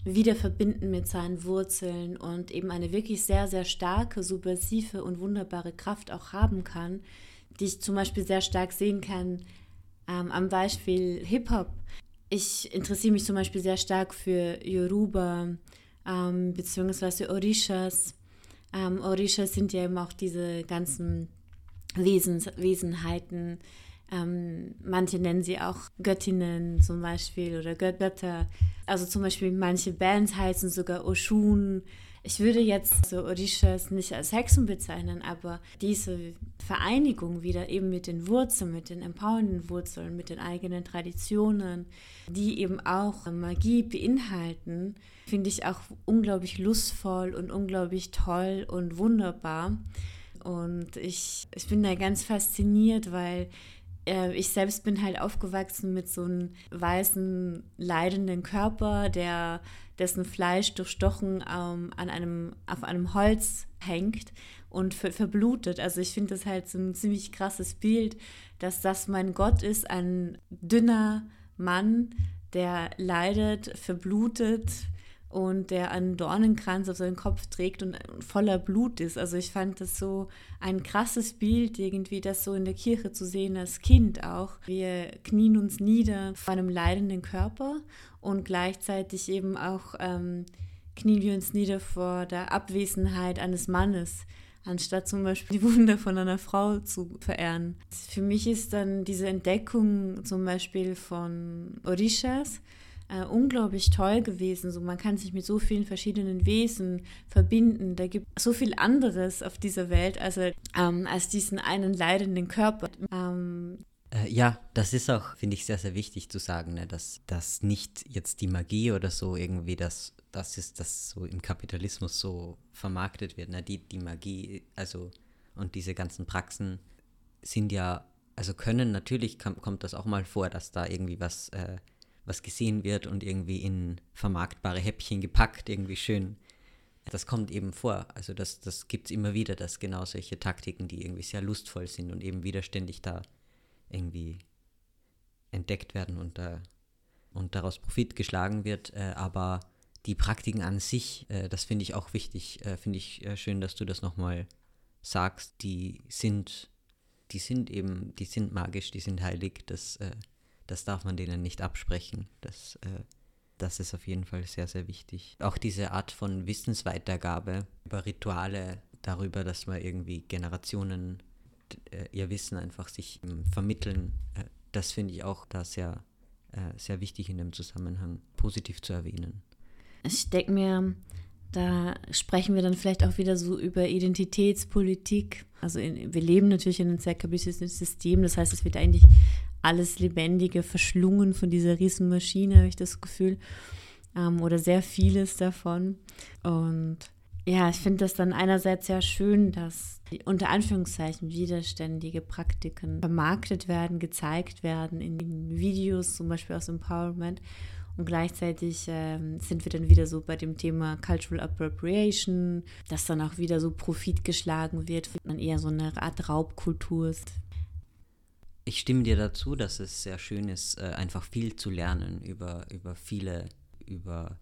Wiederverbinden mit seinen Wurzeln und eben eine wirklich sehr, sehr starke, subversive und wunderbare Kraft auch haben kann, die ich zum Beispiel sehr stark sehen kann ähm, am Beispiel Hip-Hop. Ich interessiere mich zum Beispiel sehr stark für Yoruba ähm, bzw. Orishas. Ähm, Orishas sind ja eben auch diese ganzen Wesens, Wesenheiten, ähm, manche nennen sie auch Göttinnen zum Beispiel oder Götter. Also zum Beispiel manche Bands heißen sogar Oshun. Ich würde jetzt so Orishas nicht als Hexen bezeichnen, aber diese Vereinigung wieder eben mit den Wurzeln, mit den empowernden Wurzeln, mit den eigenen Traditionen, die eben auch Magie beinhalten, finde ich auch unglaublich lustvoll und unglaublich toll und wunderbar. Und ich, ich bin da ganz fasziniert, weil ich selbst bin halt aufgewachsen mit so einem weißen, leidenden Körper, der dessen Fleisch durchstochen ähm, an einem, auf einem Holz hängt und ver verblutet. Also ich finde das halt so ein ziemlich krasses Bild, dass das mein Gott ist, ein dünner Mann, der leidet, verblutet, und der einen Dornenkranz auf seinem Kopf trägt und voller Blut ist. Also ich fand das so ein krasses Bild, irgendwie das so in der Kirche zu sehen als Kind auch. Wir knien uns nieder vor einem leidenden Körper und gleichzeitig eben auch ähm, knien wir uns nieder vor der Abwesenheit eines Mannes, anstatt zum Beispiel die Wunder von einer Frau zu verehren. Für mich ist dann diese Entdeckung zum Beispiel von Orishas, äh, unglaublich toll gewesen. So, man kann sich mit so vielen verschiedenen Wesen verbinden. Da gibt so viel anderes auf dieser Welt, also ähm, als diesen einen leidenden Körper. Ähm, äh, ja, das ist auch, finde ich, sehr, sehr wichtig zu sagen, ne, dass, dass nicht jetzt die Magie oder so irgendwie das, das ist, das so im Kapitalismus so vermarktet wird. Ne? Die, die Magie, also und diese ganzen Praxen sind ja, also können natürlich, kommt das auch mal vor, dass da irgendwie was äh, was gesehen wird und irgendwie in vermarktbare Häppchen gepackt, irgendwie schön. Das kommt eben vor. Also das, das gibt es immer wieder, dass genau solche Taktiken, die irgendwie sehr lustvoll sind und eben widerständig da irgendwie entdeckt werden und, äh, und daraus Profit geschlagen wird. Äh, aber die Praktiken an sich, äh, das finde ich auch wichtig, äh, finde ich schön, dass du das nochmal sagst, die sind, die sind eben, die sind magisch, die sind heilig, das das darf man denen nicht absprechen. Das, äh, das ist auf jeden Fall sehr, sehr wichtig. Auch diese Art von Wissensweitergabe über Rituale, darüber, dass man irgendwie Generationen äh, ihr Wissen einfach sich ähm, vermitteln, äh, das finde ich auch da sehr, äh, sehr wichtig in dem Zusammenhang positiv zu erwähnen. Ich denke mir, da sprechen wir dann vielleicht auch wieder so über Identitätspolitik. Also in, wir leben natürlich in einem sehr kapitalistischen System, das heißt, es wird eigentlich alles Lebendige verschlungen von dieser Riesenmaschine, habe ich das Gefühl. Ähm, oder sehr vieles davon. Und ja, ich finde das dann einerseits sehr schön, dass die unter Anführungszeichen widerständige Praktiken vermarktet werden, gezeigt werden in, in Videos, zum Beispiel aus Empowerment. Und gleichzeitig ähm, sind wir dann wieder so bei dem Thema Cultural Appropriation, dass dann auch wieder so Profit geschlagen wird, dann eher so eine Art Raubkultur ist. Ich stimme dir dazu, dass es sehr schön ist, äh, einfach viel zu lernen über, über viele, über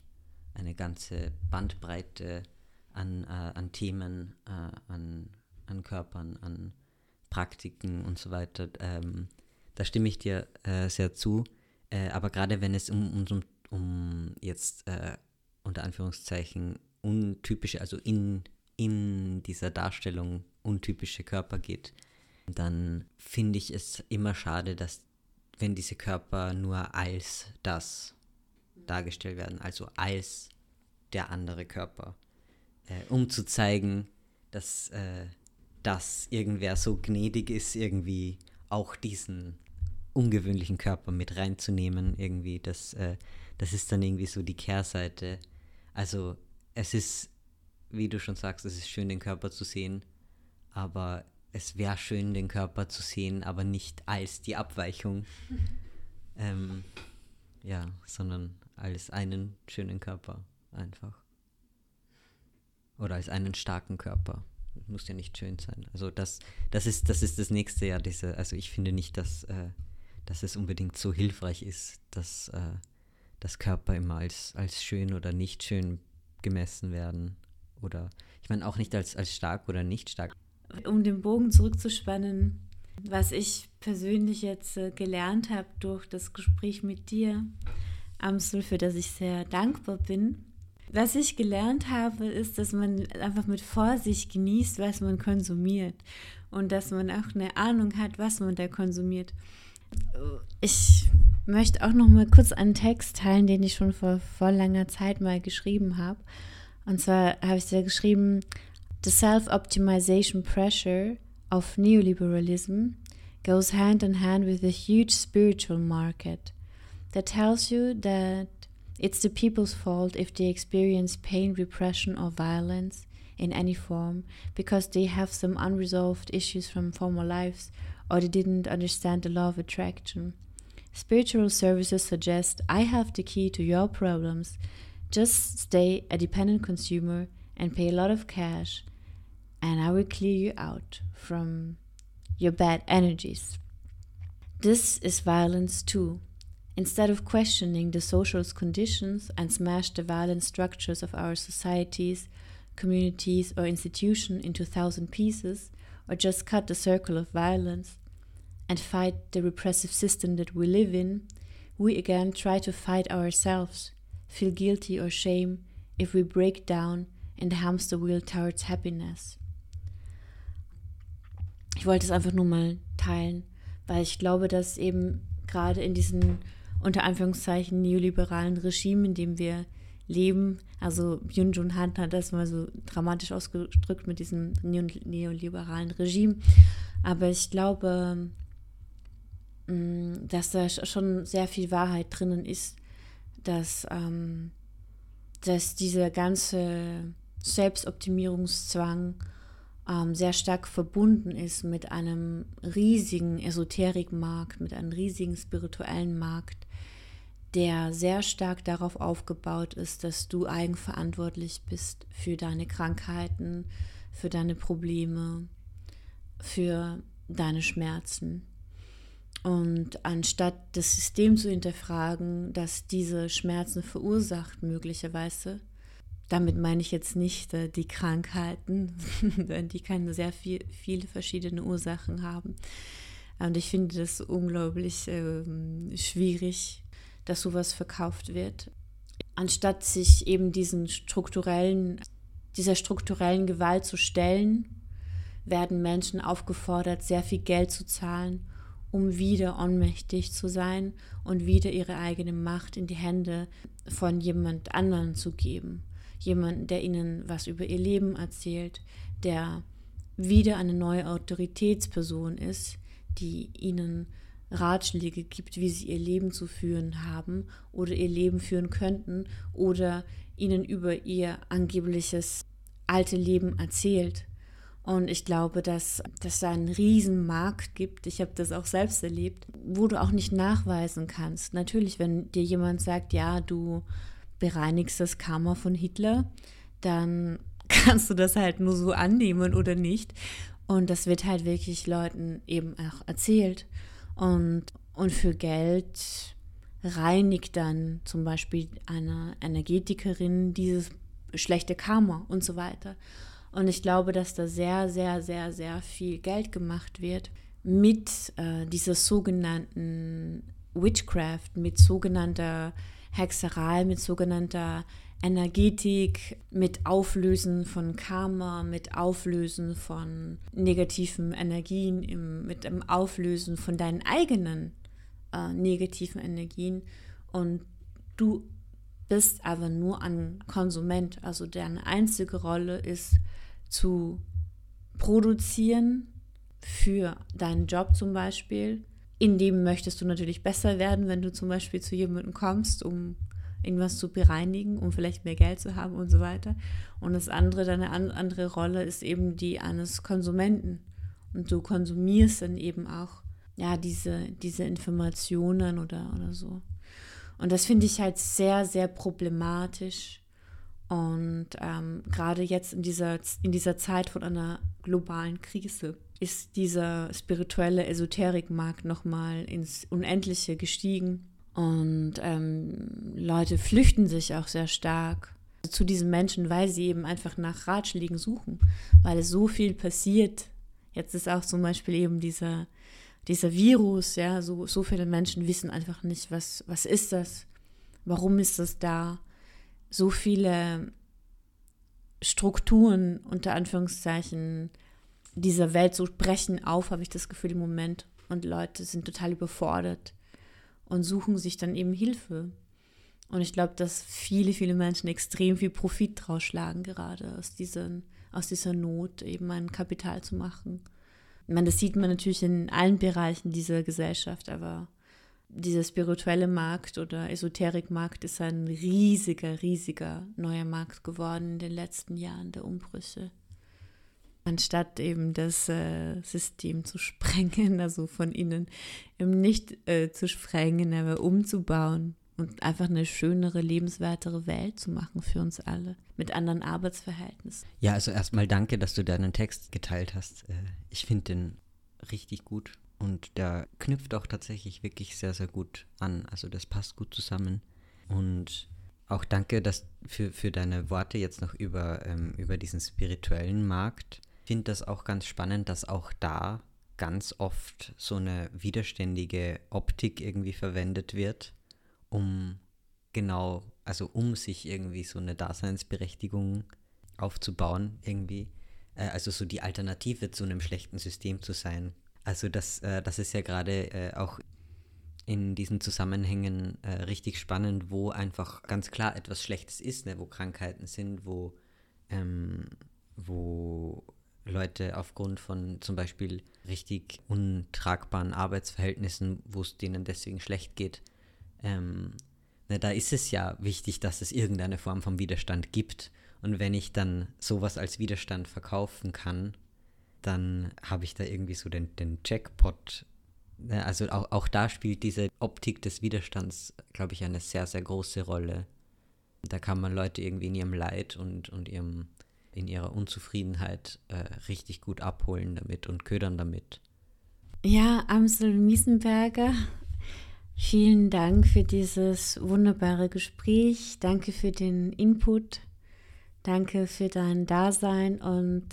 eine ganze Bandbreite an, äh, an Themen, äh, an, an Körpern, an Praktiken und so weiter. Ähm, da stimme ich dir sehr zu. Aber gerade wenn es um, um, um jetzt unter Anführungszeichen untypische, also in, in dieser Darstellung untypische Körper geht, dann finde ich es immer schade, dass wenn diese Körper nur als das dargestellt werden, also als der andere Körper, äh, um zu zeigen, dass, äh, dass irgendwer so gnädig ist, irgendwie auch diesen ungewöhnlichen Körper mit reinzunehmen, irgendwie, das, äh, das ist dann irgendwie so die Kehrseite. Also es ist, wie du schon sagst, es ist schön, den Körper zu sehen, aber es wäre schön, den Körper zu sehen, aber nicht als die Abweichung. ähm, ja, sondern als einen schönen Körper einfach. Oder als einen starken Körper. Muss ja nicht schön sein. Also das, das ist, das ist das nächste ja, diese, also ich finde nicht, dass, äh, dass es unbedingt so hilfreich ist, dass äh, das Körper immer als, als schön oder nicht schön gemessen werden. Oder ich meine auch nicht als, als stark oder nicht stark. Um den Bogen zurückzuspannen, was ich persönlich jetzt äh, gelernt habe durch das Gespräch mit dir, Amsel, für das ich sehr dankbar bin. Was ich gelernt habe, ist, dass man einfach mit Vorsicht genießt, was man konsumiert und dass man auch eine Ahnung hat, was man da konsumiert. Ich möchte auch noch mal kurz einen Text teilen, den ich schon vor, vor langer Zeit mal geschrieben habe. Und zwar habe ich da geschrieben, The self-optimization pressure of neoliberalism goes hand in hand with a huge spiritual market that tells you that it's the people's fault if they experience pain, repression, or violence in any form because they have some unresolved issues from former lives or they didn't understand the law of attraction. Spiritual services suggest I have the key to your problems. Just stay a dependent consumer and pay a lot of cash and I will clear you out from your bad energies. This is violence too. Instead of questioning the social conditions and smash the violent structures of our societies, communities, or institutions into thousand pieces, or just cut the circle of violence and fight the repressive system that we live in, we again try to fight ourselves, feel guilty or shame if we break down in the hamster wheel towards happiness. Ich wollte es einfach nur mal teilen, weil ich glaube, dass eben gerade in diesen unter Anführungszeichen neoliberalen Regime, in dem wir leben, also Yun Jun Han hat das mal so dramatisch ausgedrückt mit diesem neoliberalen Regime, aber ich glaube, mm, dass da schon sehr viel Wahrheit drinnen ist, dass, ähm, dass dieser ganze Selbstoptimierungszwang ähm, sehr stark verbunden ist mit einem riesigen Esoterikmarkt, mit einem riesigen spirituellen Markt, der sehr stark darauf aufgebaut ist, dass du eigenverantwortlich bist für deine Krankheiten, für deine Probleme, für deine Schmerzen. Und anstatt das System zu hinterfragen, das diese Schmerzen verursacht, möglicherweise, damit meine ich jetzt nicht äh, die Krankheiten, denn die können sehr viel, viele verschiedene Ursachen haben. Und ich finde das unglaublich äh, schwierig, dass sowas verkauft wird. Anstatt sich eben diesen strukturellen, dieser strukturellen Gewalt zu stellen, werden Menschen aufgefordert, sehr viel Geld zu zahlen, um wieder ohnmächtig zu sein und wieder ihre eigene Macht in die Hände von jemand anderen zu geben jemanden, der ihnen was über ihr Leben erzählt, der wieder eine neue Autoritätsperson ist, die ihnen Ratschläge gibt, wie sie ihr Leben zu führen haben oder ihr Leben führen könnten oder ihnen über ihr angebliches alte Leben erzählt. Und ich glaube, dass, dass da einen riesen Markt gibt, ich habe das auch selbst erlebt, wo du auch nicht nachweisen kannst. Natürlich, wenn dir jemand sagt, ja, du bereinigst das Karma von Hitler, dann kannst du das halt nur so annehmen oder nicht. Und das wird halt wirklich Leuten eben auch erzählt. Und, und für Geld reinigt dann zum Beispiel eine Energetikerin dieses schlechte Karma und so weiter. Und ich glaube, dass da sehr, sehr, sehr, sehr viel Geld gemacht wird mit äh, dieser sogenannten Witchcraft, mit sogenannter Hexerei, mit sogenannter Energetik, mit Auflösen von Karma, mit Auflösen von negativen Energien, im, mit dem Auflösen von deinen eigenen äh, negativen Energien. Und du bist aber nur ein Konsument. Also deine einzige Rolle ist zu produzieren für deinen Job zum Beispiel in dem möchtest du natürlich besser werden, wenn du zum Beispiel zu jemandem kommst, um irgendwas zu bereinigen, um vielleicht mehr Geld zu haben und so weiter. Und das andere, deine andere Rolle ist eben die eines Konsumenten. Und du konsumierst dann eben auch ja, diese, diese Informationen oder, oder so. Und das finde ich halt sehr, sehr problematisch. Und ähm, gerade jetzt in dieser, in dieser Zeit von einer globalen Krise ist dieser spirituelle Esoterikmarkt nochmal ins Unendliche gestiegen. Und ähm, Leute flüchten sich auch sehr stark zu diesen Menschen, weil sie eben einfach nach Ratschlägen suchen, weil es so viel passiert. Jetzt ist auch zum Beispiel eben dieser, dieser Virus, ja, so, so viele Menschen wissen einfach nicht, was, was ist das, warum ist das da. So viele Strukturen unter Anführungszeichen dieser Welt so brechen auf, habe ich das Gefühl im Moment. Und Leute sind total überfordert und suchen sich dann eben Hilfe. Und ich glaube, dass viele, viele Menschen extrem viel Profit draus schlagen, gerade aus, diesen, aus dieser Not eben ein Kapital zu machen. Ich meine, das sieht man natürlich in allen Bereichen dieser Gesellschaft, aber dieser spirituelle Markt oder Esoterikmarkt ist ein riesiger, riesiger neuer Markt geworden in den letzten Jahren der Umbrüche. Anstatt eben das äh, System zu sprengen, also von innen eben nicht äh, zu sprengen, aber umzubauen und einfach eine schönere, lebenswertere Welt zu machen für uns alle mit anderen Arbeitsverhältnissen. Ja, also erstmal danke, dass du deinen Text geteilt hast. Äh, ich finde den richtig gut und der knüpft auch tatsächlich wirklich sehr, sehr gut an. Also das passt gut zusammen. Und auch danke dass für, für deine Worte jetzt noch über, ähm, über diesen spirituellen Markt. Finde das auch ganz spannend, dass auch da ganz oft so eine widerständige Optik irgendwie verwendet wird um genau, also um sich irgendwie so eine Daseinsberechtigung aufzubauen, irgendwie. Äh, also so die Alternative zu einem schlechten System zu sein. Also das, äh, das ist ja gerade äh, auch in diesen Zusammenhängen richtig spannend, wo einfach ganz klar etwas Schlechtes ist, ne? wo Krankheiten sind, wo, ähm, wo Leute aufgrund von zum Beispiel richtig untragbaren Arbeitsverhältnissen, wo es denen deswegen schlecht geht, ähm, na, da ist es ja wichtig, dass es irgendeine Form von Widerstand gibt. Und wenn ich dann sowas als Widerstand verkaufen kann, dann habe ich da irgendwie so den, den Jackpot. Also auch, auch da spielt diese Optik des Widerstands, glaube ich, eine sehr, sehr große Rolle. Da kann man Leute irgendwie in ihrem Leid und, und ihrem, in ihrer Unzufriedenheit äh, richtig gut abholen damit und ködern damit. Ja, Amsel Miesenberger Vielen Dank für dieses wunderbare Gespräch. Danke für den Input. Danke für dein Dasein und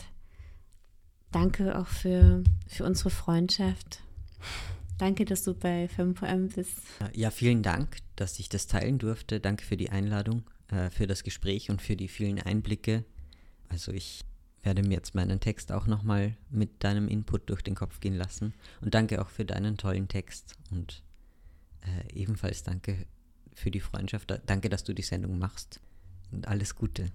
danke auch für, für unsere Freundschaft. Danke, dass du bei 5M bist. Ja, vielen Dank, dass ich das teilen durfte. Danke für die Einladung, äh, für das Gespräch und für die vielen Einblicke. Also ich werde mir jetzt meinen Text auch nochmal mit deinem Input durch den Kopf gehen lassen. Und danke auch für deinen tollen Text und äh, ebenfalls danke für die Freundschaft. Danke, dass du die Sendung machst. Und alles Gute.